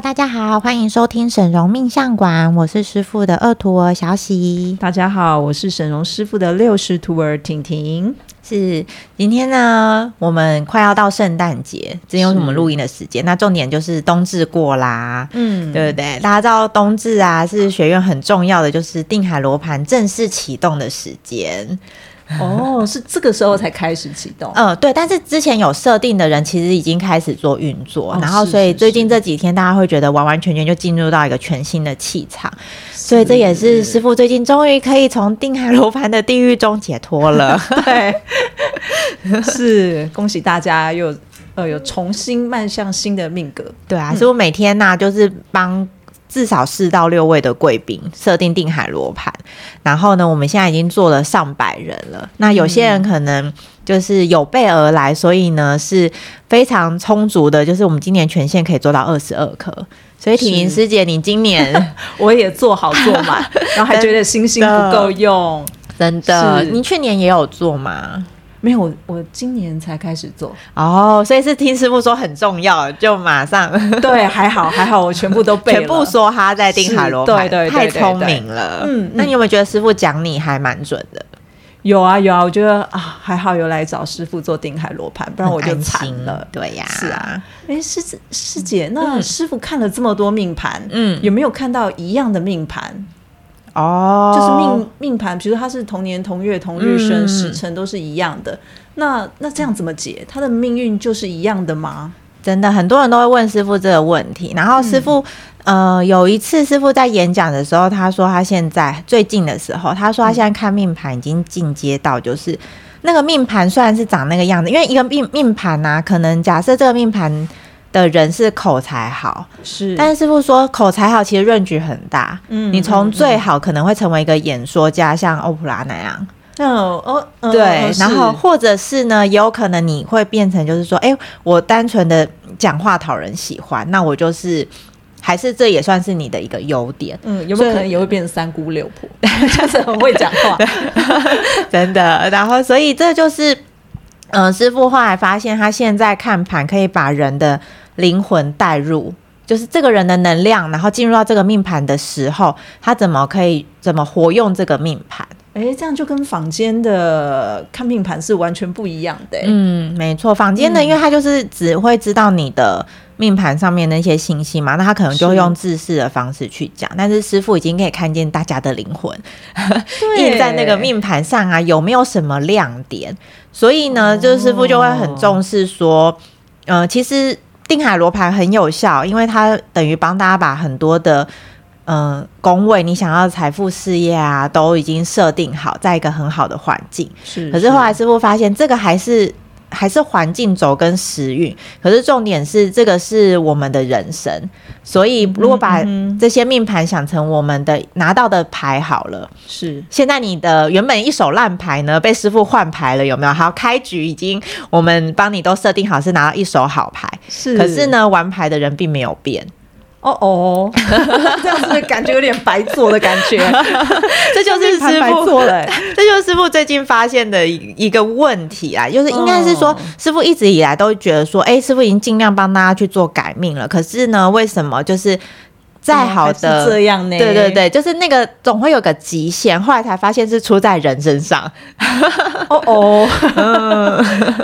Hello，大家好，欢迎收听沈荣命相馆，我是师傅的二徒儿小喜。大家好，我是沈荣师傅的六师徒儿婷婷。是今天呢，我们快要到圣诞节，只有我们录音的时间。那重点就是冬至过啦，嗯，对不对？大家知道冬至啊，是学院很重要的，就是定海罗盘正式启动的时间。哦，是这个时候才开始启动。嗯，对。但是之前有设定的人，其实已经开始做运作，哦、然后所以最近这几天，大家会觉得完完全全就进入到一个全新的气场。所以这也是师傅最近终于可以从定海楼盘的地狱中解脱了。对，是恭喜大家又呃有重新迈向新的命格。对啊，师父每天呢、啊、就是帮。至少四到六位的贵宾设定定海罗盘，然后呢，我们现在已经做了上百人了。那有些人可能就是有备而来，所以呢是非常充足的。就是我们今年权限可以做到二十二颗，所以婷婷师姐，你今年 我也做好做满，然后还觉得星星不够用，真的。你去年也有做吗？没有，我今年才开始做哦，所以是听师傅说很重要，就马上 对，还好还好，我全部都背了，全部说他在定海罗盘，对对，太聪明了。嗯，那你有没有觉得师傅讲你还蛮准的？有啊有啊，我觉得啊还好有来找师傅做定海罗盘，不然我就惨了。对呀，是啊。哎，师师姐，那师傅看了这么多命盘，嗯，有没有看到一样的命盘？哦，就是命命盘，比如说他是同年同月同日生，时辰都是一样的。那那这样怎么解？他的命运就是一样的吗？真的，很多人都会问师傅这个问题。然后师傅，呃，有一次师傅在演讲的时候，他说他现在最近的时候，他说他现在看命盘已经进阶到，就是那个命盘虽然是长那个样子，因为一个命命盘啊，可能假设这个命盘。的人是口才好，是，但是师傅说口才好，其实 range 很大。嗯，你从最好可能会成为一个演说家，嗯、像欧普拉那样。嗯哦，对，哦、然后或者是呢，也有可能你会变成就是说，哎，我单纯的讲话讨人喜欢，那我就是还是这也算是你的一个优点。嗯，有没有可能也会变成三姑六婆，就是很会讲话，真的。然后，所以这就是，嗯、呃，师傅后来发现，他现在看盘可以把人的。灵魂带入，就是这个人的能量，然后进入到这个命盘的时候，他怎么可以怎么活用这个命盘？诶，这样就跟坊间的看命盘是完全不一样的。嗯，没错，坊间的，因为他就是只会知道你的命盘上面那些信息嘛，那他可能就会用自视的方式去讲。是，但是师傅已经可以看见大家的灵魂 印在那个命盘上啊，有没有什么亮点？所以呢，就是师傅就会很重视说，呃，其实。定海罗盘很有效，因为它等于帮大家把很多的嗯工位，你想要财富、事业啊，都已经设定好，在一个很好的环境。是，可是后来师傅发现，这个还是。还是环境轴跟时运，可是重点是这个是我们的人生，所以如果把这些命盘想成我们的拿到的牌好了，是现在你的原本一手烂牌呢，被师傅换牌了，有没有？好，开局已经我们帮你都设定好是拿到一手好牌，是，可是呢，玩牌的人并没有变。哦哦，这样子感觉有点白做的感觉，这就是师傅做了，这就是师傅最近发现的一一个问题啊，就是应该是说，师傅一直以来都觉得说，哎，师傅已经尽量帮大家去做改命了，可是呢，为什么就是？再好的这样呢？对对对，就是那个总会有个极限，后来才发现是出在人身上。哦 哦，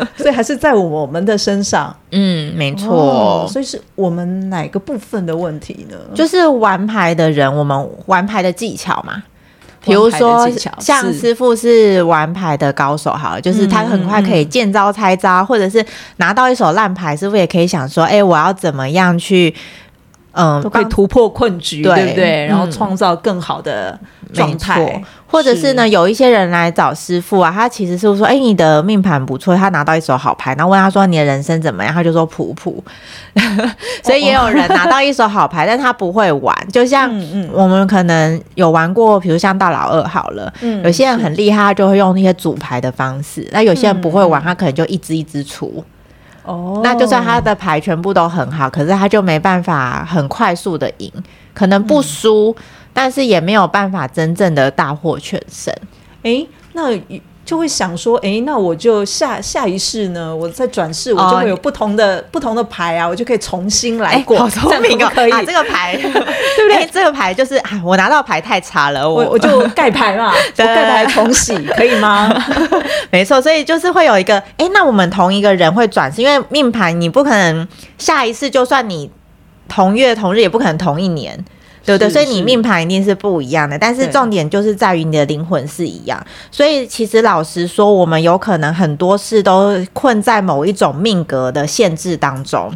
所以还是在我们的身上。嗯，没错。哦，所以是我们哪个部分的问题呢？就是玩牌的人，我们玩牌的技巧嘛。比如说，像师傅是玩牌的高手，好了，就是他很快可以见招拆招，或者是拿到一手烂牌，师傅也可以想说，哎，我要怎么样去。嗯，都可以突破困局，对，对不对？然后创造更好的状态。嗯或者是呢，是有一些人来找师傅啊，他其实是说，哎、欸，你的命盘不错，他拿到一手好牌，然后问他说你的人生怎么样，他就说普普。所以也有人拿到一手好牌，但他不会玩，就像我们可能有玩过，比如像大老二好了，嗯，有些人很厉害，他就会用那些组牌的方式，那有些人不会玩，他可能就一支一支出。哦，那就算他的牌全部都很好，可是他就没办法很快速的赢，可能不输。嗯但是也没有办法真正的大获全胜，哎，那就会想说，哎，那我就下下一世呢，我再转世，我就会有不同的、哦、不同的牌啊，我就可以重新来过。好聪明哦，可以啊，这个牌 对不对？这个牌就是啊，我拿到牌太差了，我我就盖牌嘛，我盖牌重洗可以吗？没错，所以就是会有一个，哎，那我们同一个人会转世，因为命盘你不可能下一次，就算你同月同日，也不可能同一年。对对，所以你命盘一定是不一样的，但是重点就是在于你的灵魂是一样。所以其实老实说，我们有可能很多事都困在某一种命格的限制当中，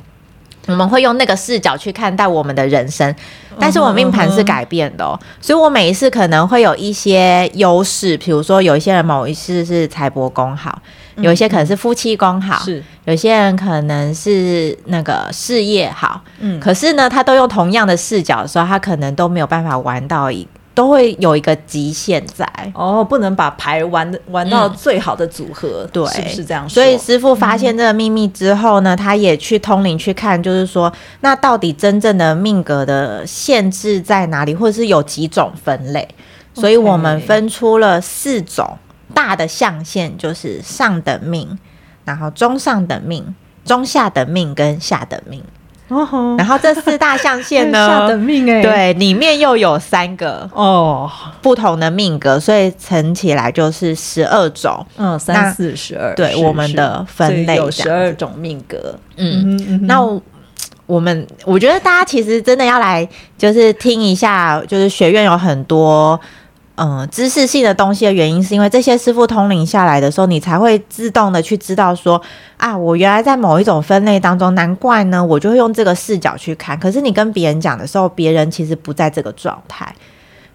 我们会用那个视角去看待我们的人生，但是我命盘是改变的哦，所以我每一次可能会有一些优势，比如说有一些人某一次是财帛宫好。有一些可能是夫妻宫好，是有些人可能是那个事业好，嗯，可是呢，他都用同样的视角的时候，他可能都没有办法玩到一，都会有一个极限在哦，不能把牌玩玩到最好的组合，对，是不是这样说？所以师傅发现这个秘密之后呢，嗯、他也去通灵去看，就是说，那到底真正的命格的限制在哪里，或者是有几种分类？所以我们分出了四种。大的象限就是上等命，然后中上等命、中下等命跟下等命。哦，然后这四大象限呢，下等命哎，对，里面又有三个哦不同的命格，所以乘起来就是十二种。嗯，三四十二，对，我们的分类有十二种命格。嗯，嗯嗯，那我们我觉得大家其实真的要来，就是听一下，就是学院有很多。嗯，知识性的东西的原因，是因为这些师傅通灵下来的时候，你才会自动的去知道说，啊，我原来在某一种分类当中，难怪呢，我就会用这个视角去看。可是你跟别人讲的时候，别人其实不在这个状态。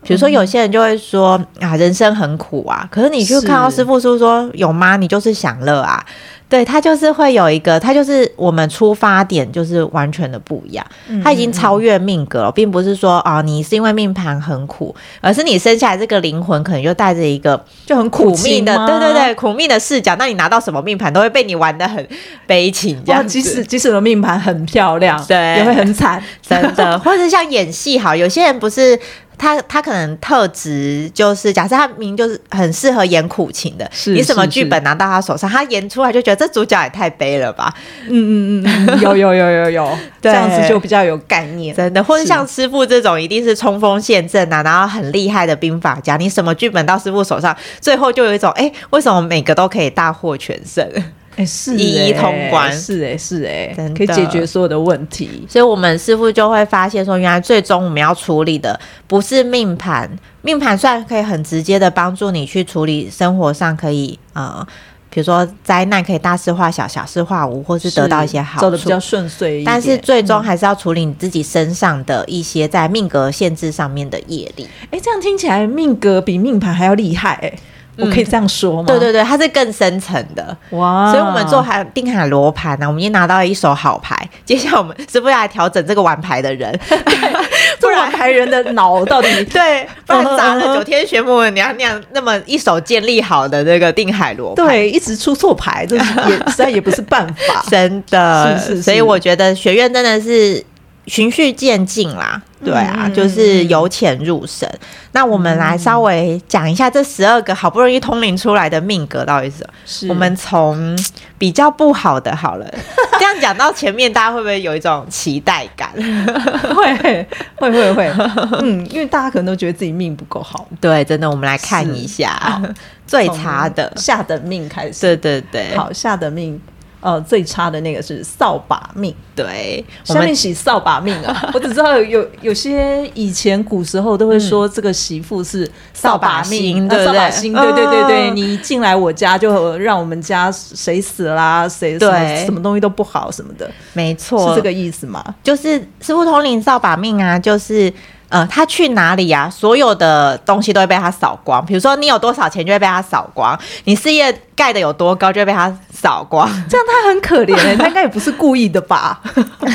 比如说，有些人就会说，啊，人生很苦啊。可是你去看到师傅说说有吗？你就是享乐啊。对，它就是会有一个，它就是我们出发点就是完全的不一样，它已经超越命格了，并不是说啊，你是因为命盘很苦，而是你生下来这个灵魂可能就带着一个就很苦命的，对对对，苦命的视角，那你拿到什么命盘都会被你玩得很悲情，这样子。即使即使的命盘很漂亮，对，也会很惨，真的。或者像演戏好，有些人不是。他他可能特质就是，假设他明明就是很适合演苦情的，是你什么剧本拿到他手上，他演出来就觉得这主角也太悲了吧？嗯嗯嗯，有有有有有，这样子就比较有概念，真的。或者像师傅这种，一定是冲锋陷阵啊，然后很厉害的兵法家，你什么剧本到师傅手上，最后就有一种，哎、欸，为什么每个都可以大获全胜？哎，是一一通关，是哎，是哎，可以解决所有的问题。所以，我们师傅就会发现说，原来最终我们要处理的不是命盘，命盘虽然可以很直接的帮助你去处理生活上可以呃，比如说灾难可以大事化小，小事化无，或是得到一些好处，走得比较顺遂。但是最终还是要处理你自己身上的一些在命格限制上面的业力。哎、嗯，这样听起来命格比命盘还要厉害哎。我可以这样说吗？对对对，它是更深层的哇！所以我们做海定海罗盘呢，我们已经拿到了一手好牌，接下来我们是不是要来调整这个玩牌的人？不然牌人的脑到底 对？不然砸了九天玄母，娘娘那样那么一手建立好的这个定海罗盘，对，一直出错牌，这也实在也不是办法，真的。是是是，所以我觉得学院真的是循序渐进啦。对啊，嗯、就是由浅入深。那我们来稍微讲一下这十二个好不容易通灵出来的命格到底是什么？是我们从比较不好的好了，这样讲到前面，大家会不会有一种期待感？会会会会，嗯，因为大家可能都觉得自己命不够好。对，真的，我们来看一下 最差的下等命开始。对对对，好，下等命。呃，最差的那个是扫把命，对，下面洗扫把命啊。我只知道有有，些以前古时候都会说这个媳妇是扫把命，对、嗯、扫把星，对对对对，你进来我家就让我们家谁死啦，谁什么什么东西都不好什么的，没错，是这个意思吗？就是师傅通灵扫把命啊，就是。呃，他去哪里呀、啊？所有的东西都会被他扫光。比如说，你有多少钱，就会被他扫光；你事业盖的有多高，就会被他扫光。这样他很可怜、欸，他应该也不是故意的吧？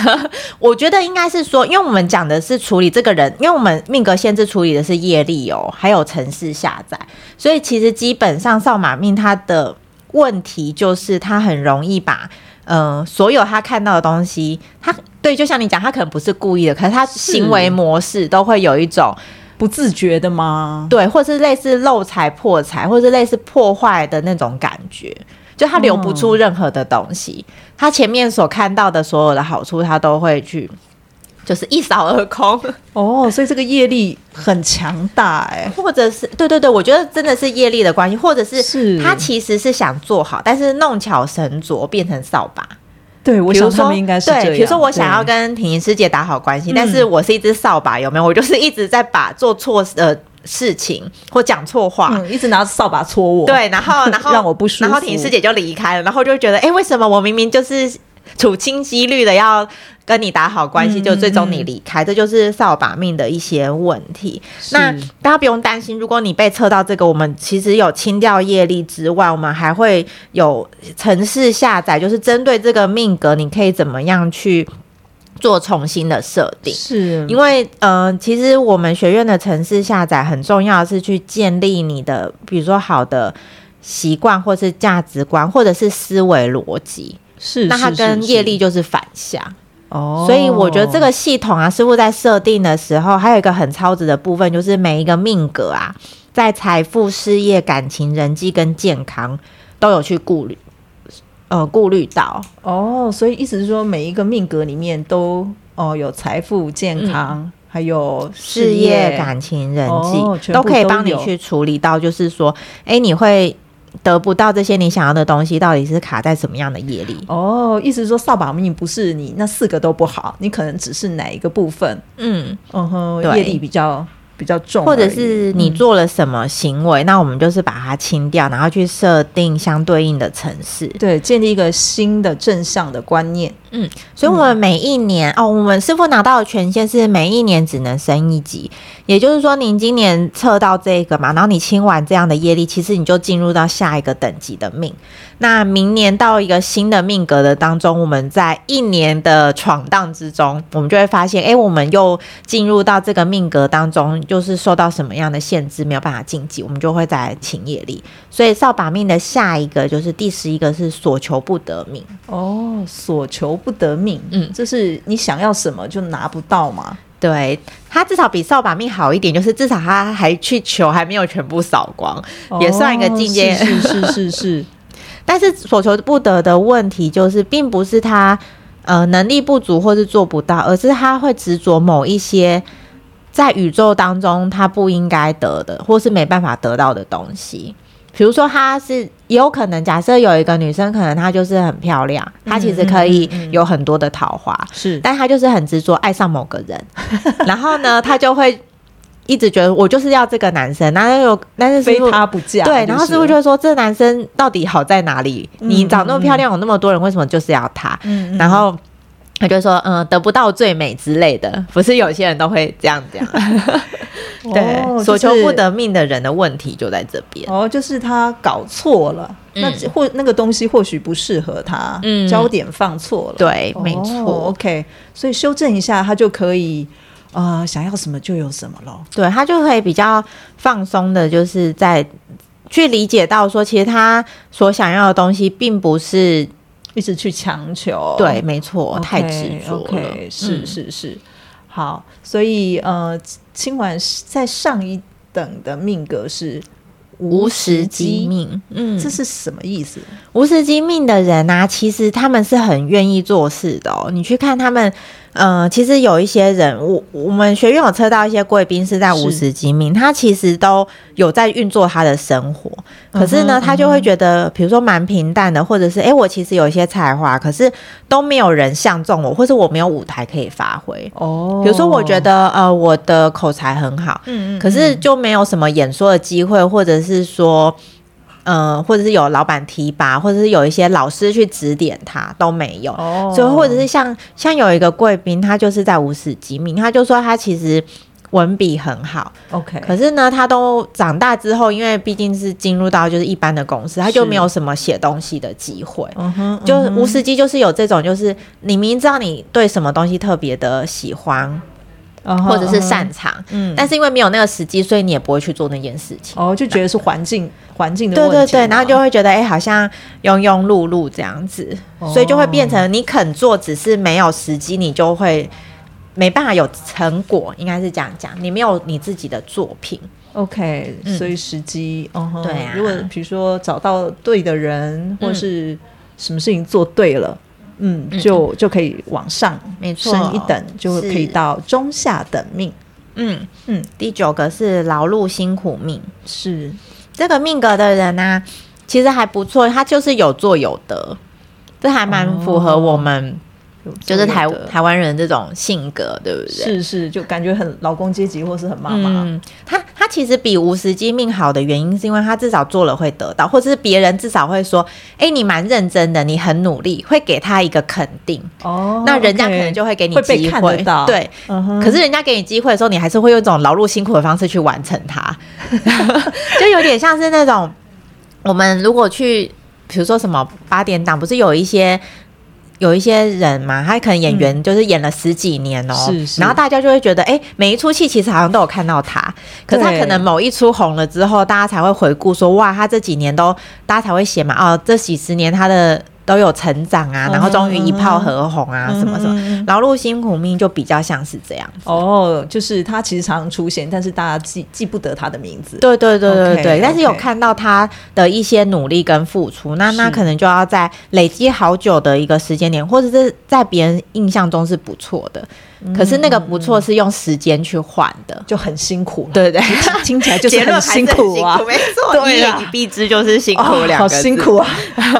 我觉得应该是说，因为我们讲的是处理这个人，因为我们命格限制处理的是业力哦，还有城市下载，所以其实基本上扫马命他的问题就是他很容易把。嗯、呃，所有他看到的东西，他对，就像你讲，他可能不是故意的，可是他行为模式都会有一种不自觉的吗？对，或是类似漏财破财，或是类似破坏的那种感觉，就他留不住任何的东西，嗯、他前面所看到的所有的好处，他都会去。就是一扫而空哦，所以这个业力很强大哎，或者是对对对，我觉得真的是业力的关系，或者是是他其实是想做好，但是弄巧成拙变成扫把。对，我想他们应该是这样。对，比如说我想要跟婷婷师姐打好关系，但是我是一只扫把，有没有？我就是一直在把做错的事情或讲错话，嗯，一直拿扫把戳我。对，然后 然后让我不舒服，然后婷婷师姐就离开了，然后就觉得哎，为什么我明明就是。处心积虑的要跟你打好关系，就最终你离开，这就是扫把命的一些问题。那大家不用担心，如果你被测到这个，我们其实有清掉业力之外，我们还会有城市下载，就是针对这个命格，你可以怎么样去做重新的设定。是。因为，嗯、呃，其实我们学院的城市下载很重要，是去建立你的，比如说好的习惯，或是价值观，或者是思维逻辑。是，那它跟业力就是反向。哦，所以我觉得这个系统啊，师傅在设定的时候，还有一个很超值的部分，就是每一个命格啊，在财富、事业、感情、人际跟健康都有去顾虑，呃，顾虑到哦，所以意思是说，每一个命格里面都哦有财富、健康，嗯、还有事业、感情、人际、哦、都可以帮你去处理到，就是说，哎，你会。得不到这些你想要的东西，到底是卡在什么样的业力？哦，意思是说扫把命不是你那四个都不好，你可能只是哪一个部分？嗯嗯哼，业力比较。比较重，或者是你做了什么行为，嗯、那我们就是把它清掉，然后去设定相对应的城市，对，建立一个新的正向的观念。嗯，所以我们每一年、嗯、哦，我们师傅拿到的权限是每一年只能升一级，也就是说，您今年测到这个嘛，然后你清完这样的业力，其实你就进入到下一个等级的命。那明年到一个新的命格的当中，我们在一年的闯荡之中，我们就会发现，哎，我们又进入到这个命格当中，就是受到什么样的限制，没有办法晋级，我们就会再来请业力。所以扫把命的下一个就是第十一个是所求不得命。哦，所求不得命，嗯，就是你想要什么就拿不到嘛。对，他至少比扫把命好一点，就是至少他还去求，还没有全部扫光，哦、也算一个境界。是是是是。是是 但是所求不得的问题，就是并不是他呃能力不足或是做不到，而是他会执着某一些在宇宙当中他不应该得的，或是没办法得到的东西。比如说，他是也有可能假设有一个女生，可能她就是很漂亮，她其实可以有很多的桃花，是，但她就是很执着爱上某个人，然后呢，她就会。一直觉得我就是要这个男生，然后有但是非他不嫁，对，然后师傅就会说，这男生到底好在哪里？嗯、你长那么漂亮，有那么多人，为什么就是要他？嗯、然后他就说，嗯，得不到最美之类的，不是有些人都会这样讲。对，哦、所求不得命的人的问题就在这边。哦，就是他搞错了，嗯、那或那个东西或许不适合他，嗯，焦点放错了。对，没错。哦、OK，所以修正一下，他就可以。呃，想要什么就有什么咯。对，他就可以比较放松的，就是在去理解到说，其实他所想要的东西，并不是一直去强求。对，没错，okay, 太执着了。Okay, 是是是，好，所以呃，清完在上一等的命格是无时机命，嗯，这是什么意思？无时机命的人啊，其实他们是很愿意做事的哦。你去看他们。嗯、呃，其实有一些人，我我们学院有测到一些贵宾是在五十几名，他其实都有在运作他的生活，可是呢，嗯、他就会觉得，比如说蛮平淡的，或者是哎，我其实有一些才华，可是都没有人相中我，或是我没有舞台可以发挥。哦，比如说我觉得呃，我的口才很好，嗯嗯，可是就没有什么演说的机会，或者是说。嗯，或者是有老板提拔，或者是有一些老师去指点他都没有，哦、所以或者是像像有一个贵宾，他就是在无时机命，他就说他其实文笔很好，OK，可是呢，他都长大之后，因为毕竟是进入到就是一般的公司，他就没有什么写东西的机会，嗯哼，就无时机就是有这种，就是你明知道你对什么东西特别的喜欢。或者是擅长，嗯，但是因为没有那个时机，所以你也不会去做那件事情。哦，就觉得是环境环境的问题。对对对，然后就会觉得，哎、欸，好像庸庸碌碌这样子，哦、所以就会变成你肯做，只是没有时机，你就会没办法有成果。应该是这样讲，你没有你自己的作品。OK，所以时机，哦、嗯，对啊。如果比如说找到对的人，或是什么事情做对了。嗯，就就可以往上，没错，升一等就可以到中下等命。嗯嗯，第九个是劳碌辛苦命，是。这个命格的人呢、啊，其实还不错，他就是有做有得，这还蛮符合我们。哦就是台台湾人这种性格，对不对？是是，就感觉很劳工阶级，或是很妈妈。嗯，他他其实比无时机命好的原因，是因为他至少做了会得到，或者是别人至少会说：“哎、欸，你蛮认真的，你很努力，会给他一个肯定。”哦，那人家可能就会给你机会。对，嗯、可是人家给你机会的时候，你还是会用一种劳碌辛苦的方式去完成它，就有点像是那种我们如果去，比如说什么八点档，不是有一些。有一些人嘛，他可能演员就是演了十几年哦、喔，是是，然后大家就会觉得，哎、欸，每一出戏其实好像都有看到他，可是他可能某一出红了之后，大家才会回顾说，哇，他这几年都，大家才会写嘛，哦，这几十年他的。都有成长啊，然后终于一炮而红啊，嗯、什么什么，劳碌辛苦命就比较像是这样。哦，就是他其实常常出现，但是大家记记不得他的名字。对对对对对，okay, 但是有看到他的一些努力跟付出那那可能就要在累积好久的一个时间点，或者是在别人印象中是不错的。可是那个不错是用时间去换的，就很辛苦，对对，听起来就是很辛苦啊，没错，一言以蔽之就是辛苦两个字，好辛苦啊，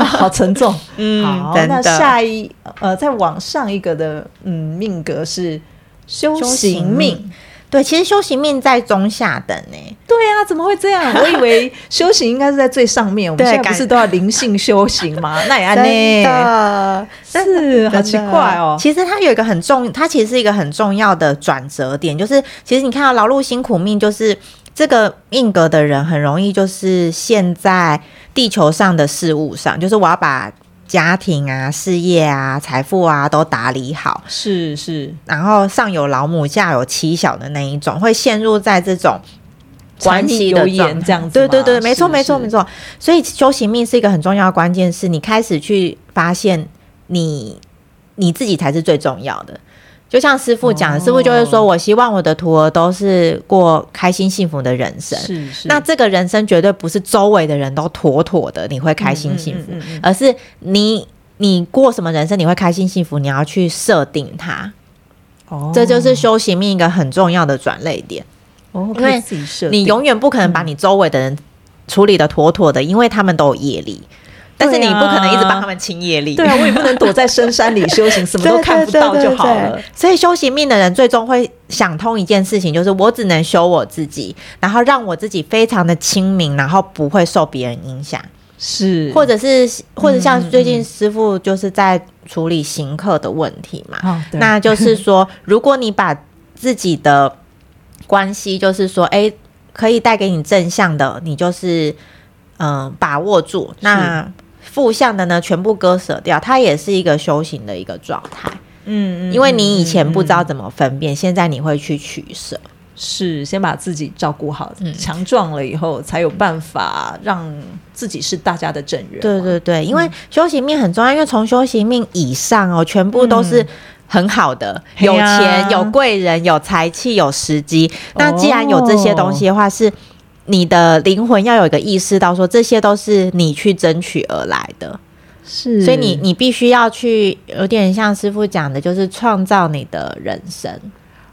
好沉重。嗯，好，那下一呃，再往上一个的嗯命格是修行命。对，其实修行命在中下等呢。对啊，怎么会这样？我以为修行应该是在最上面。我们现在不是都要灵性修行吗？那也安呢？但是好奇怪哦。其实它有一个很重，它其实是一个很重要的转折点，就是其实你看到劳碌辛苦命，就是这个命格的人很容易就是陷在地球上的事物上，就是我要把。家庭啊、事业啊、财富啊都打理好，是是，然后上有老母、下有妻小的那一种，会陷入在这种关系的这样子。对对对，没错没错没错。所以修行命是一个很重要的关键，是你开始去发现你你自己才是最重要的。就像师傅讲的，师傅就会说：“我希望我的徒儿都是过开心幸福的人生。是是，那这个人生绝对不是周围的人都妥妥的，你会开心幸福，而是你你过什么人生你会开心幸福，你要去设定它。哦，这就是修行命一个很重要的转捩点。哦，因为你永远不可能把你周围的人处理的妥妥的，因为他们都有业力。”但是你不可能一直帮他们清业力，对啊，我也不能躲在深山里修行，什么都看不到就好了。对对对对，所以修行命的人最终会想通一件事情，就是我只能修我自己，然后让我自己非常的清明，然后不会受别人影响。是，或者是或者像最近师傅就是在处理行客的问题嘛，嗯嗯，那就是说，如果你把自己的关系，就是说，哎、欸，可以带给你正向的，你就是嗯把握住那。负向的呢，全部割舍掉，它也是一个修行的一个状态。嗯，因为你以前不知道怎么分辨，嗯、现在你会去取舍。是，先把自己照顾好，强壮了以后，才有办法让自己是大家的正缘。对对对，因为修行命很重要，因为从修行命以上哦，全部都是很好的，嗯、有钱、有贵人、有财气、有时机。那既然有这些东西的话，是。你的灵魂要有一个意识到说，这些都是你去争取而来的，是，所以你你必须要去，有点像师傅讲的，就是创造你的人生。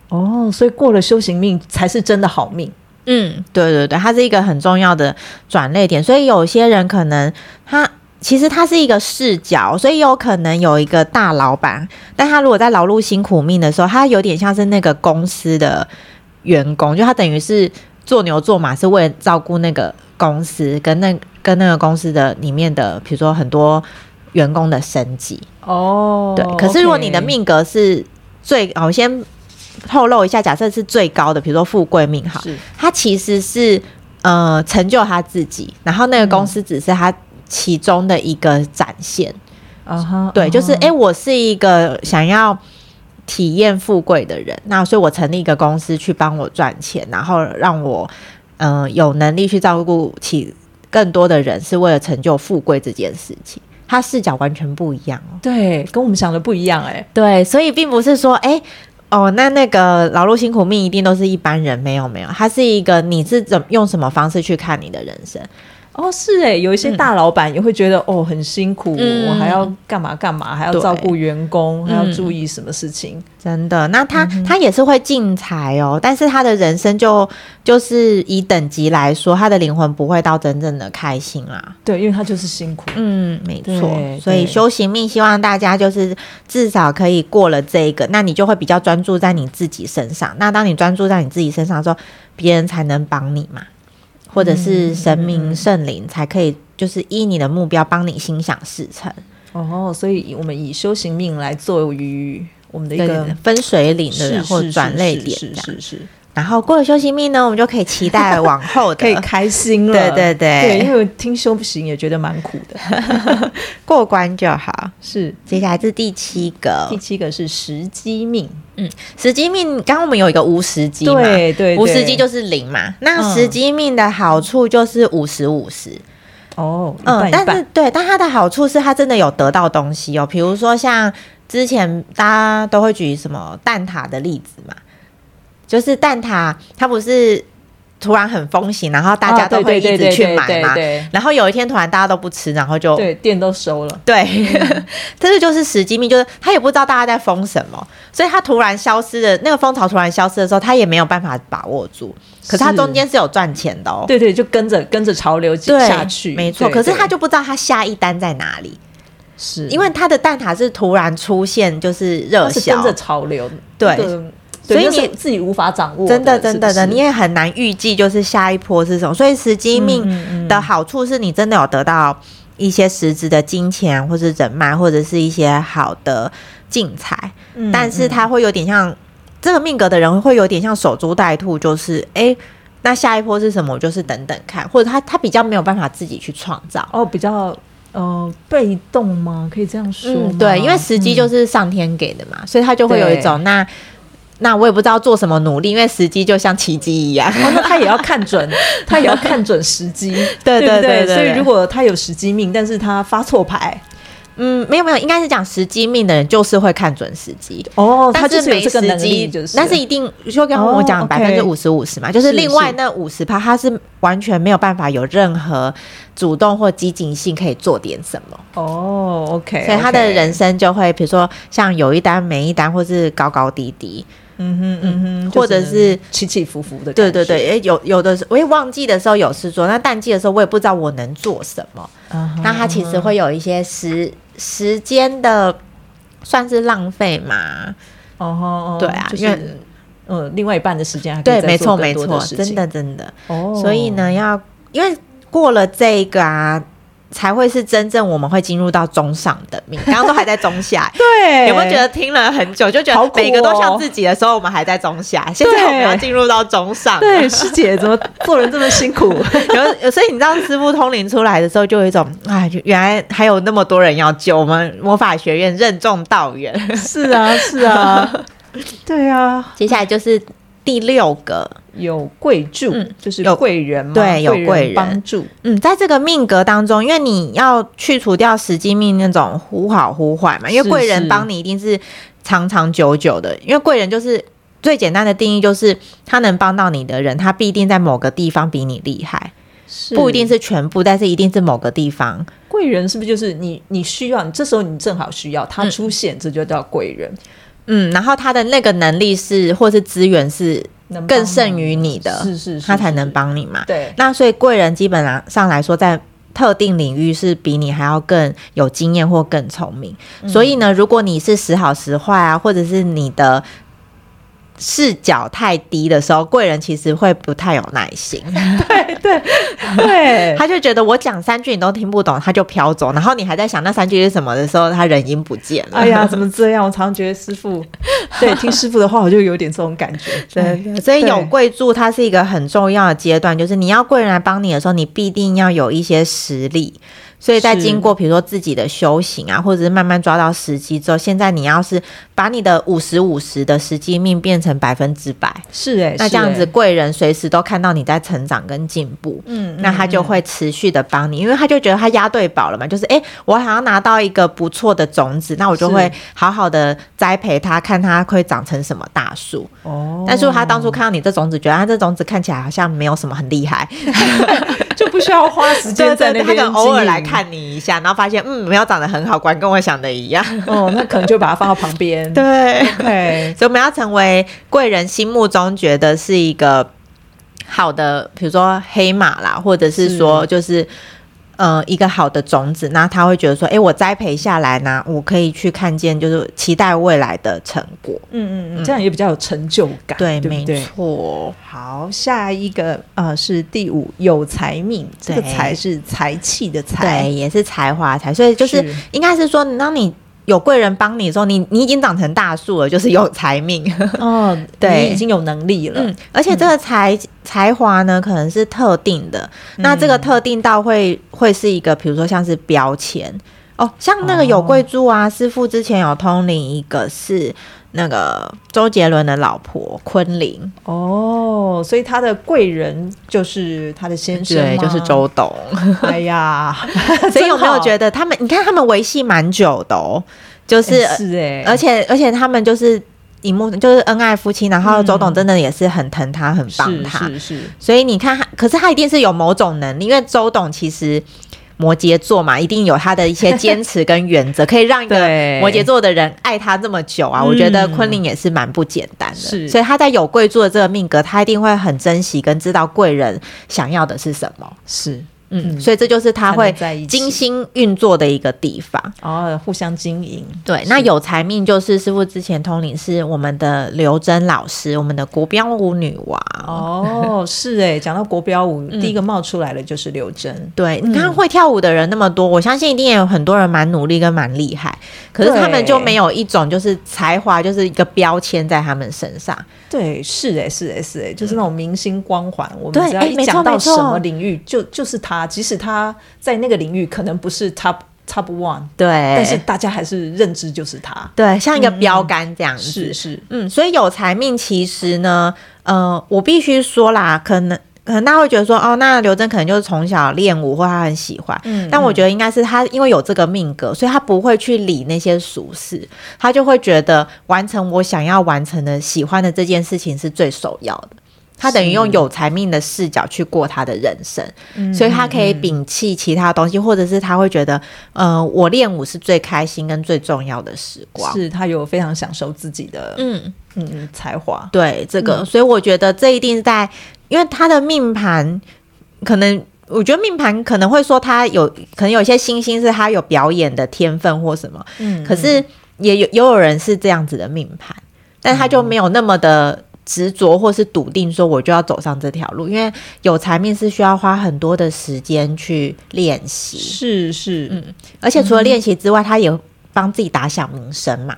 哦，所以过了修行命才是真的好命。嗯，对对对，它是一个很重要的转捩点。所以有些人可能他其实他是一个视角，所以有可能有一个大老板，但他如果在劳碌辛苦命的时候，他有点像是那个公司的员工，就他等于是做牛做马，是为了照顾那个公司跟那跟那个公司的里面的，比如说很多员工的升级。哦，对。可是如果你的命格是最，我先。透露一下，假设是最高的，比如说富贵命哈，他其实是呃成就他自己，然后那个公司只是他其中的一个展现。啊哈，对，就是哎、欸，我是一个想要体验富贵的人，那所以我成立一个公司去帮我赚钱，然后让我嗯、呃、有能力去照顾起更多的人，是为了成就富贵这件事情。他视角完全不一样哦，对，跟我们想的不一样哎、欸，对，所以并不是说哎。欸哦，那那个劳碌辛苦命一定都是一般人？没有没有，他是一个你是怎用什么方式去看你的人生？哦，是诶，有一些大老板也会觉得、嗯、哦很辛苦，嗯、我还要干嘛干嘛，还要照顾员工，还要注意什么事情？真的，那他、嗯、他也是会进财哦，但是他的人生就就是以等级来说，他的灵魂不会到真正的开心啦。对，因为他就是辛苦。嗯，没错。所以修行命，希望大家就是至少可以过了这个，那你就会比较专注在你自己身上。那当你专注在你自己身上的时候，别人才能帮你嘛。或者是神明圣灵才可以，就是依你的目标帮你心想事成哦。所以，我们以修行命来作为我们的一个分水岭的或转类点，是是是。然后过了休息命呢，我们就可以期待往后的，可以开心了。对对对，对，因为听修行也觉得蛮苦的，过关就好。是，接下来是第七个，第七个是时机命。嗯，时机命，刚刚我们有一个无时机嘛，对对，无时机就是零嘛。那时机命的好处就是五十五十。哦，嗯，但是对，但它的好处是它真的有得到东西哦。比如说像之前大家都会举什么蛋挞的例子嘛。就是蛋挞，它不是突然很风行，然后大家都会一直去买嘛。然后有一天突然大家都不吃，然后就对店都收了。对，这是就是时机命，就是他也不知道大家在疯什么，所以他突然消失的那个风潮突然消失的时候，他也没有办法把握住。可是他中间是有赚钱的哦。对对，就跟着跟着潮流下去，没错。可是他就不知道他下一单在哪里，是因为他的蛋挞是突然出现，就是热销，跟着潮流，对。所以你自己无法掌握，真的真的的，你也很难预计就是下一波是什么。所以时机命的好处是你真的有得到一些实质的金钱，或是人脉，或者是一些好的进财。但是它会有点像这个命格的人会有点像守株待兔，就是哎、欸，那下一波是什么？我就是等等看，或者他他比较没有办法自己去创造哦，比较呃被动吗？可以这样说、嗯？对，因为时机就是上天给的嘛，所以他就会有一种那。那我也不知道做什么努力，因为时机就像奇迹一样。哦，那他也要看准，他也要看准时机，对对对，对，对，对。所以如果他有时机命，但是他发错牌，嗯，没有没有，应该是讲时机命的人就是会看准时机。哦，他就是没时机，就是，但是一定就跟我讲百分之五十五十嘛，就是另外那五十趴，他是完全没有办法有任何主动或积极性可以做点什么。哦，OK，所以他的人生就会，比如说像有一单没一单，或是高高低低。嗯哼嗯哼，或者是起起伏伏的。对对对，哎，有有的时候我也旺季的时候有事做，那淡季的时候我也不知道我能做什么。那它其实会有一些时时间的算是浪费嘛。哦，对啊，因为呃，另外一半的时间还对，没错没错，真的真的。哦，所以呢，要因为过了这个啊。才会是真正我们会进入到中上的命，刚刚都还在中下，对，有没有觉得听了很久就觉得每个都像自己的时候，我们还在中下，现在我们要进入到中上。对，师姐怎么做人这么辛苦？有所以你知道师傅通灵出来的时候，就有一种哎，原来还有那么多人要救我们魔法学院任重道远。是啊，是啊，对啊。接下来就是。第六个有贵助，嗯，就是有贵人嘛，对，有贵人帮助。嗯，在这个命格当中，因为你要去除掉实际命那种忽好忽坏嘛，因为贵人帮你一定是长长久久的，因为贵人就是最简单的定义就是，他能帮到你的人，他必定在某个地方比你厉害，是不一定是全部，但是一定是某个地方。贵人是不是就是你？你需要你这时候你正好需要他出现，嗯、这就叫贵人。嗯，然后他的那个能力是，或是资源是更胜于你的，是是，是，他才能帮你嘛。对，那所以贵人基本上上来说，在特定领域是比你还要更有经验或更聪明。嗯、所以呢，如果你是时好时坏啊，或者是你的。视角太低的时候，贵人其实会不太有耐心。对对对，他就觉得我讲三句你都听不懂，他就飘走。然后你还在想那三句是什么的时候，他人已经不见了。哎呀，怎么这样？我常常觉得师傅，对，听师傅的话，我就有点这种感觉。对，所以有贵助，它是一个很重要的阶段，就是你要贵人来帮你的时候，你必定要有一些实力。所以在经过比如说自己的修行啊，或者是慢慢抓到时机之后，现在你要是把你的五十五十的实际命变成百分之百，是哎、欸，那这样子贵人随时都看到你在成长跟进步，嗯，那他就会持续的帮你，因为他就觉得他押对宝了嘛，就是哎、欸，我好像拿到一个不错的种子，那我就会好好的栽培它，看它会长成什么大树。哦，但是他当初看到你这种子，觉得他这种子看起来好像没有什么很厉害。就不需要花时间在那边，他可能偶尔来看你一下，然后发现嗯没有长得很好，果然跟我想的一样。哦，那可能就把它放到旁边。对，okay. 所以我们要成为贵人心目中觉得是一个好的，比如说黑马啦，或者是说就是。呃，一个好的种子，那他会觉得说，哎，我栽培下来呢，我可以去看见，就是期待未来的成果。嗯嗯嗯，这样也比较有成就感。对，对对没错。好，下一个呃是第五有才命，这个才是才气的才，对，也是才华才，所以就是，是应该是说，当你。有贵人帮你的时候，你你已经长成大树了，就是有财命哦，对，你已经有能力了。嗯，而且这个才、嗯、才华呢，可能是特定的。嗯、那这个特定到会会是一个，比如说像是标签哦，像那个有贵助啊，师傅之前有通灵一个是。那个周杰伦的老婆昆凌哦，所以他的贵人就是他的先生，对，就是周董。哎呀，所以有没有觉得他们？你看他们维系蛮久的哦，就是、欸、是哎、欸，而且而且他们就是荧幕就是恩爱夫妻，然后周董真的也是很疼他，很帮他，是是，是。所以你看，可是他一定是有某种能力，因为周董其实。摩羯座嘛，一定有他的一些坚持跟原则，可以让一个摩羯座的人爱他这么久啊。我觉得昆凌也是蛮不简单的，是，所以他在有贵座的这个命格，他一定会很珍惜跟知道贵人想要的是什么。是。嗯，所以这就是他会精心运作的一个地方。哦，互相经营。对，那有才命就是师傅之前通灵是我们的刘真老师，我们的国标舞女王。哦，是哎，讲到国标舞，嗯，第一个冒出来的就是刘真。对，你看会跳舞的人那么多，我相信一定也有很多人蛮努力跟蛮厉害，可是他们就没有一种就是才华，就是一个标签在他们身上。对，是哎，是哎，是哎，就是那种明星光环。我们只要一讲到什么领域，就就是他。即使他在那个领域可能不是 top top one，对，但是大家还是认知就是他，对，像一个标杆这样子。是是，嗯，所以有才命其实呢，呃，我必须说啦，可能可能大家会觉得说，哦，那刘真可能就是从小练舞或他很喜欢，嗯，但我觉得应该是他因为有这个命格，所以他不会去理那些俗事，他就会觉得完成我想要完成的、喜欢的这件事情是最首要的。他等于用有才命的视角去过他的人生，所以他可以摒弃其他东西，或者是他会觉得，呃，我练舞是最开心跟最重要的时光。是他有非常享受自己的，嗯嗯，才华。对这个，所以我觉得这一定在，因为他的命盘，可能我觉得命盘可能会说他有可能有些星星是他有表演的天分或什么，嗯，可是也有也有人是这样子的命盘，但他就没有那么的。执着或是笃定，说我就要走上这条路，因为有财命是需要花很多的时间去练习。是是，嗯，而且除了练习之外，嗯、他也帮自己打响名声嘛。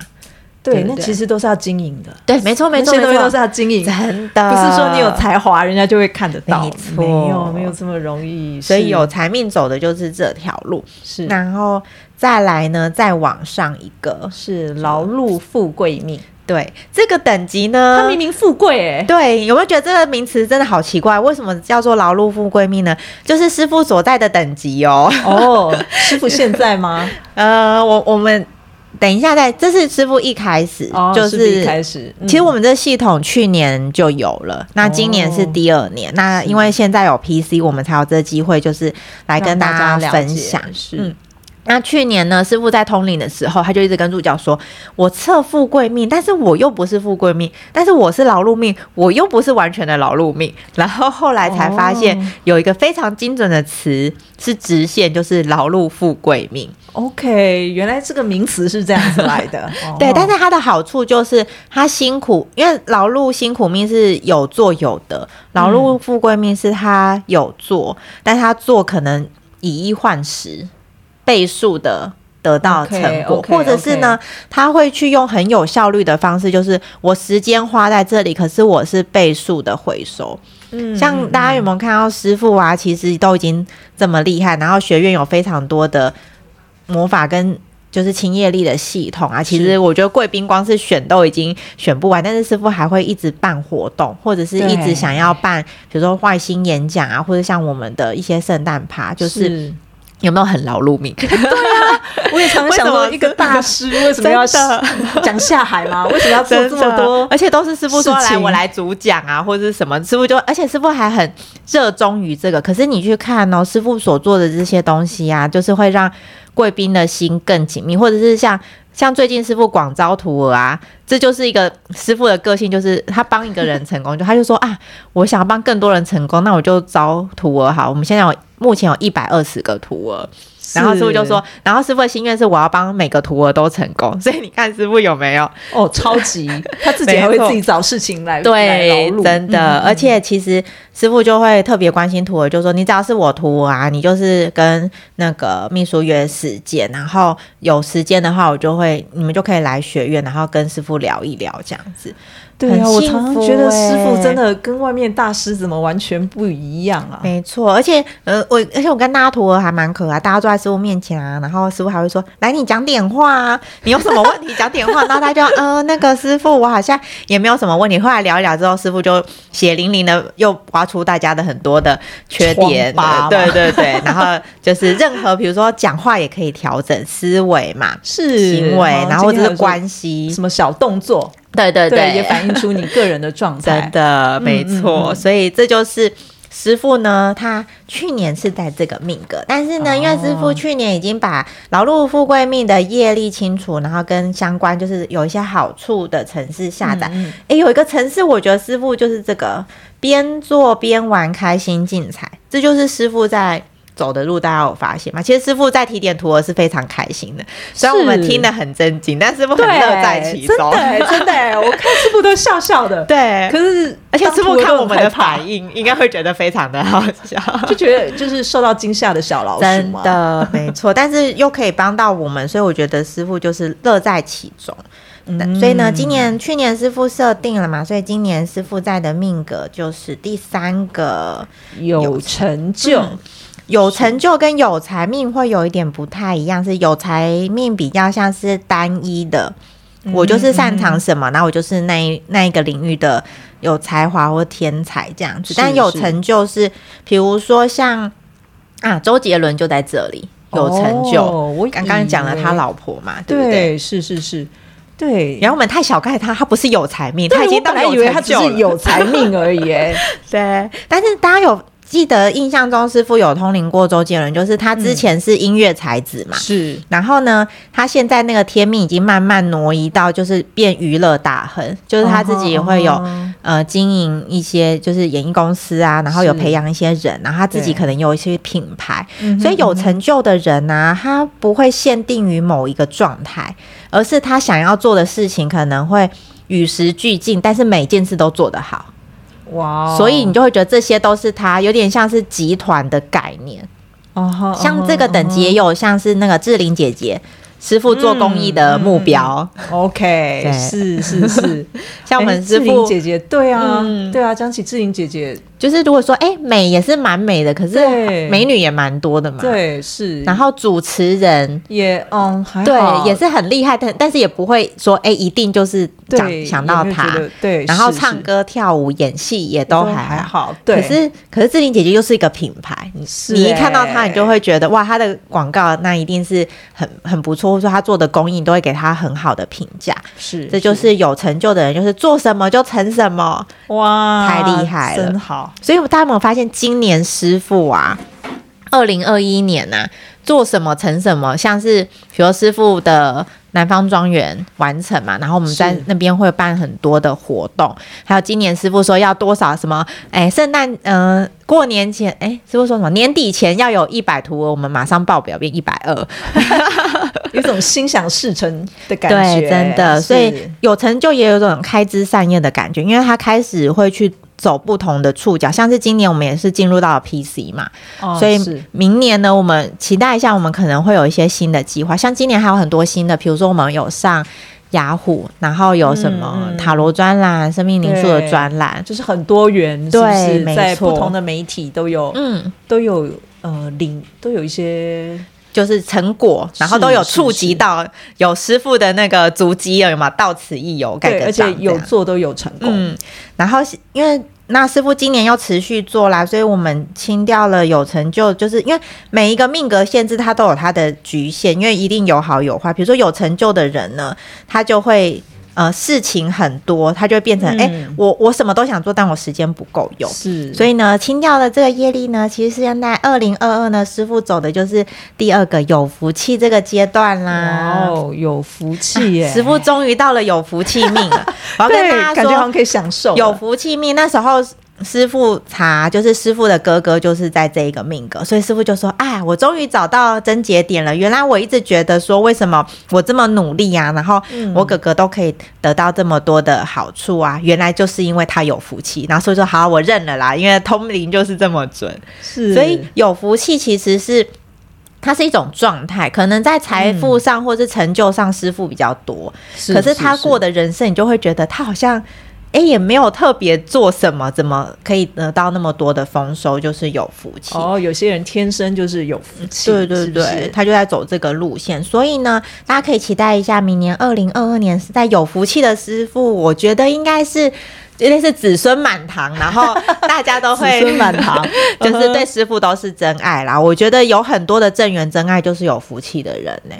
对，那其实都是要经营的。对，没错没错，这些东西都是要经营，真的不是说你有才华，人家就会看得到。没错，没有没有这么容易。所以有财命走的就是这条路。是，然后再来呢，再往上一个是劳碌富贵命。对这个等级呢，他明明富贵哎，对，有没有觉得这个名词真的好奇怪？为什么叫做劳碌富贵命呢？就是师傅所在的等级哦。哦，师傅现在吗？呃，我我们等一下再，这是师傅一开始、哦、就是一开始、嗯，其实我们这系统去年就有了，那今年是第二年。哦、那因为现在有 PC，我们才有这个机会，就是来跟大家分享。是。嗯那去年呢，师傅在通灵的时候，他就一直跟助教说：“我测富贵命，但是我又不是富贵命，但是我是劳碌命，我又不是完全的劳碌命。”然后后来才发现有一个非常精准的词是直线，就是劳碌富贵命。OK，原来这个名词是这样子来的。对，但是它的好处就是它辛苦，因为劳碌辛苦命是有做有得，劳碌富贵命是他有做，嗯、但他做可能以一换十。倍数的得到成果，okay, okay, okay. 或者是呢，他会去用很有效率的方式，就是我时间花在这里，可是我是倍数的回收。嗯，像大家有没有看到师傅啊？其实都已经这么厉害，然后学院有非常多的魔法跟就是清业力的系统啊。其实我觉得贵宾光是选都已经选不完，但是师傅还会一直办活动，或者是一直想要办，比如说外星演讲啊，或者像我们的一些圣诞趴，就是。是有没有很劳碌命？对啊，我也常常想说，一个大师为什么要讲下海吗？为什么要做这么多？而且都是师傅说来我来主讲啊，或者是什么师傅就，而且师傅还很热衷于这个。可是你去看哦，师傅所做的这些东西啊，就是会让贵宾的心更紧密，或者是像像最近师傅广招徒儿啊，这就是一个师傅的个性，就是他帮一个人成功，就他就说啊，我想要帮更多人成功，那我就招徒儿好。我们现在有。目前有一百二十个徒儿，然后师傅就说，然后师傅的心愿是我要帮每个徒儿都成功，所以你看师傅有没有？哦，超级，他自己还会自己找事情来对，真的，嗯、而且其实师傅就会特别关心徒儿，就说你只要是我徒儿啊，你就是跟那个秘书约时间，然后有时间的话，我就会你们就可以来学院，然后跟师傅聊一聊这样子。对啊，我常常觉得师傅真的跟外面大师怎么完全不一样啊？没错，而且呃，我而且我跟大家徒儿还蛮可爱，大家坐在师傅面前啊，然后师傅还会说：“来，你讲点话啊，你有什么问题讲点话。”然后他就呃，那个师傅，我好像也没有什么问题。后来聊一聊之后，师傅就血淋淋的又挖出大家的很多的缺点，对 对对，然后就是任何比如说讲话也可以调整思维嘛，是行为，然后或者是关系，什么小动作。对对对，也反映出你个人的状态。真的，没错。嗯嗯嗯，所以这就是师傅呢，他去年是在这个命格，但是呢，哦、因为师傅去年已经把劳碌富贵命的业力清除，然后跟相关就是有一些好处的城市下载。哎、有一个城市，我觉得师傅就是这个边做边玩，开心进财，这就是师傅在。走的路，大家有发现吗？其实师傅在提点徒儿是非常开心的，虽然我们听得很震惊，但师傅很乐在其中。真的，真的，我看师傅都笑笑的。对，可是而且师傅看我们的反应，应该会觉得非常的好笑，就觉得就是受到惊吓的小老鼠。真的，没错，但是又可以帮到我们，所以我觉得师傅就是乐在其中。嗯，所以呢，今年去年师傅设定了嘛，所以今年师傅在的命格就是第三个有成就。嗯有成就跟有财命会有一点不太一样，是有财命比较像是单一的，嗯、我就是擅长什么，那我就是那一那一个领域的有才华或天才这样子。但有成就是，比如说像啊，周杰伦就在这里有成就。哦、我刚刚讲了他老婆嘛，对不对？对，是是是，对。然后我们太小看他，他不是有才命，他已经本来以为他只是有才命而已。对，但是大家有。记得印象中师傅有通灵过周杰伦，就是他之前是音乐才子嘛，是、嗯。然后呢，他现在那个天命已经慢慢挪移到就是变娱乐大亨，就是他自己也会有、哦、呃经营一些就是演艺公司啊，然后有培养一些人，然后他自己可能有一些品牌，所以有成就的人呢、啊，他不会限定于某一个状态，而是他想要做的事情可能会与时俱进，但是每件事都做得好。哇、wow，所以你就会觉得这些都是他有点像是集团的概念。哦，uh -huh, 像这个等级也有像是那个志玲姐姐师傅做公益的目标。嗯嗯、OK，是是是，像我们师傅、志玲姐姐，对啊，嗯、对啊，讲起志玲姐姐，就是如果说，哎、欸，美也是蛮美的，可是美女也蛮多的嘛。对，是。然后主持人也，嗯，还好对，也是很厉害但，但是也不会说，哎、欸，一定就是想想到他。对。然后唱歌、跳舞、演戏也都还还好。对。可是，可是志玲姐姐又是一个品牌，是你一看到她，你就会觉得，哇，她的广告那一定是很很不错，或者说她做的公益都会给她很好的评价。是。这就是有成就的人，就是做什么就成什么。哇，太厉害了，真好。所以大家有没有发现，今年师傅啊，二零二一年呐、啊，做什么成什么，像是比如师傅的南方庄园完成嘛，然后我们在那边会办很多的活动，还有今年师傅说要多少什么，哎，圣诞，嗯、呃，过年前，哎，师傅说什么年底前要有一百图，我们马上报表变一百二，有种心想事成的感觉，对，真的，所以有成就也有种开枝散叶的感觉，因为他开始会去。走不同的触角，像是今年我们也是进入到了 PC 嘛，哦、所以明年呢，我们期待一下，我们可能会有一些新的计划。像今年还有很多新的，比如说我们有上雅虎，然后有什么塔罗专栏、嗯、生命灵数的专栏，就是很多元，对，在不同的媒体都有，嗯，都有呃领都有一些。就是成果，然后都有触及到有师傅的那个足迹了嘛，到此一游，对，而且有做都有成功。嗯，然后因为那师傅今年又持续做啦，所以我们清掉了有成就，就是因为每一个命格限制它都有它的局限，因为一定有好有坏。比如说有成就的人呢，他就会。呃，事情很多，它就会变成哎、嗯欸，我我什么都想做，但我时间不够用。是，所以呢，清掉的这个业力呢，其实是现在二零二二呢，师傅走的就是第二个有福气这个阶段啦。哦，有福气耶！师傅终于到了有福气命了。我要跟大家说，感觉好像可以享受有福气命。那时候。师傅查，就是师傅的哥哥，就是在这一个命格，所以师傅就说：“哎，我终于找到症结点了。原来我一直觉得说，为什么我这么努力啊，然后我哥哥都可以得到这么多的好处啊？原来就是因为他有福气。然后所以说，好，我认了啦，因为通灵就是这么准。是，所以有福气其实是它是一种状态，可能在财富上或是成就上，师傅比较多，可是他过的人生，你就会觉得他好像。”哎，也没有特别做什么，怎么可以得到那么多的丰收？就是有福气哦。有些人天生就是有福气，对对对，是是他就在走这个路线。所以呢，大家可以期待一下，明年二零二二年是在有福气的师傅，我觉得应该是应该是子孙满堂，然后大家都会 子孙满堂，就是对师傅都是真爱啦。我觉得有很多的正缘真爱，就是有福气的人呢，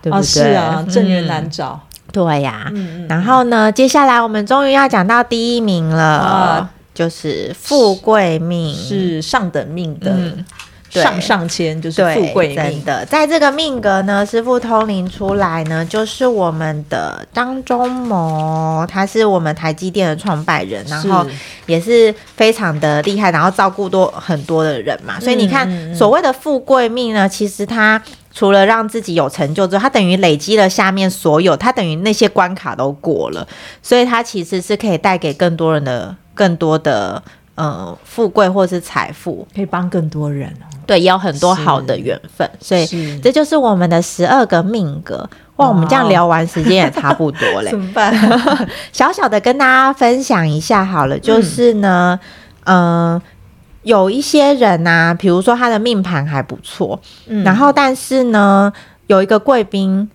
对不对？啊是啊，正缘难找。嗯对呀、啊嗯，然后呢，接下来我们终于要讲到第一名了，啊、就是富贵命，是上等命的，嗯、上上签就是富贵命。真的，在这个命格呢，师傅通灵出来呢，就是我们的张忠谋，他是我们台积电的创办人，然后也是非常的厉害，然后照顾多很多的人嘛，所以你看，嗯、所谓的富贵命呢，其实他。除了让自己有成就之后，他等于累积了下面所有，他等于那些关卡都过了，所以他其实是可以带给更多人的更多的呃富贵或是财富，可以帮更多人哦。对，也有很多好的缘分，所以这就是我们的十二个命格。哇，我们这样聊完时间也差不多嘞，怎么办？小小的跟大家分享一下好了，就是呢，嗯。呃有一些人呐、比如说他的命盘还不错，嗯，然后但是呢，有一个贵宾，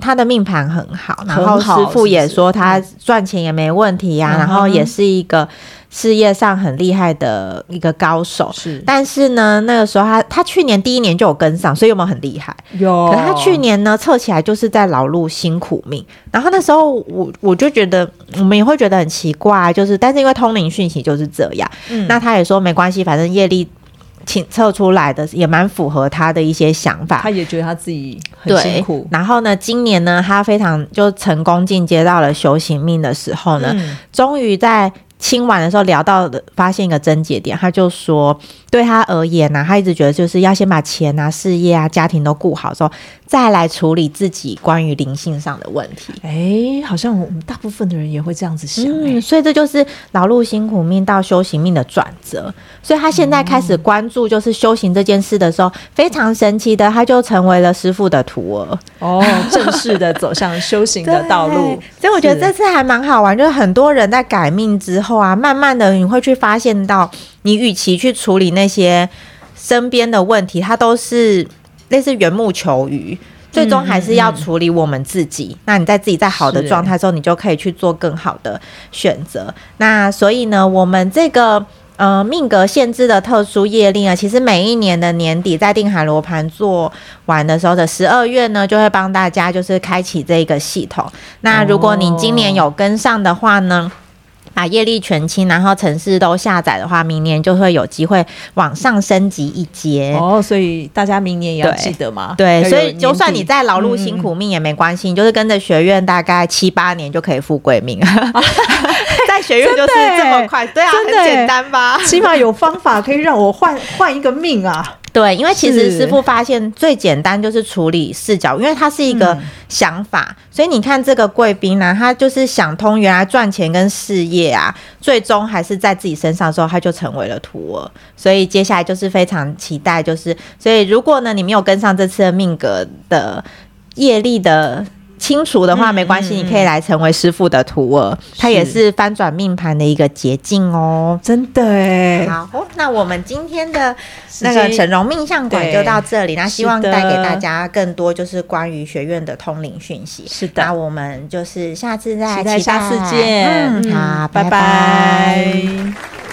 他的命盘很好，然后师傅也说他赚钱也没问题呀、啊，然后也是一个。事业上很厉害的一个高手，是，但是呢，那个时候他他去年第一年就有跟上，所以有没有很厉害？有。可是他去年呢，测起来就是在劳碌辛苦命。然后那时候我我就觉得，我们也会觉得很奇怪，就是，但是因为通灵讯息就是这样，嗯，那他也说没关系，反正业力请测出来的也蛮符合他的一些想法。他也觉得他自己很辛苦。然后呢，今年呢，他非常就成功进阶到了修行命的时候呢，嗯、终于在。清完的时候聊到的，发现一个症结点，他就说，对他而言呢、他一直觉得就是要先把钱啊、事业啊、家庭都顾好之后，再来处理自己关于灵性上的问题。哎，好像我们大部分的人也会这样子想。嗯，所以这就是劳碌辛苦命到修行命的转折。所以他现在开始关注就是修行这件事的时候，非常神奇的，他就成为了师傅的徒儿。哦，正式的走向修行的道路。所以我觉得这次还蛮好玩，就是很多人在改命之后啊，慢慢的你会去发现到，你与其去处理那些身边的问题，它都是。类似缘木求鱼，最终还是要处理我们自己。那你在自己在好的状态之后，你就可以去做更好的选择。那所以呢，我们这个呃命格限制的特殊业力啊，其实每一年的年底在定海罗盘做完的时候的十二月呢，就会帮大家就是开启这个系统。那如果你今年有跟上的话呢，哦把业力全清，然后城市都下载的话，明年就会有机会往上升级一阶哦。所以大家明年也要记得嘛？对，所以就算你在劳碌辛苦命也没关系，嗯、你就是跟着学院大概七八年就可以富贵命。在学院就是这么快，对啊，很简单吧？起码有方法可以让我换换一个命啊。对，因为其实师傅发现最简单就是处理视角，因为它是一个想法，嗯、所以你看这个贵宾呢，他就是想通，原来赚钱跟事业啊，最终还是在自己身上的时候，他就成为了徒儿。所以接下来就是非常期待，就是所以如果呢你没有跟上这次的命格的业力的。清楚的话没关系，嗯嗯、你可以来成为师傅的徒儿，他也是翻转命盘的一个捷径哦，真的哎。好，那我们今天的那个整容命相馆就到这里，那希望带给大家更多就是关于学院的通灵讯息。是的，那我们就是下次再期待下次见，嗯，好，拜拜。拜拜。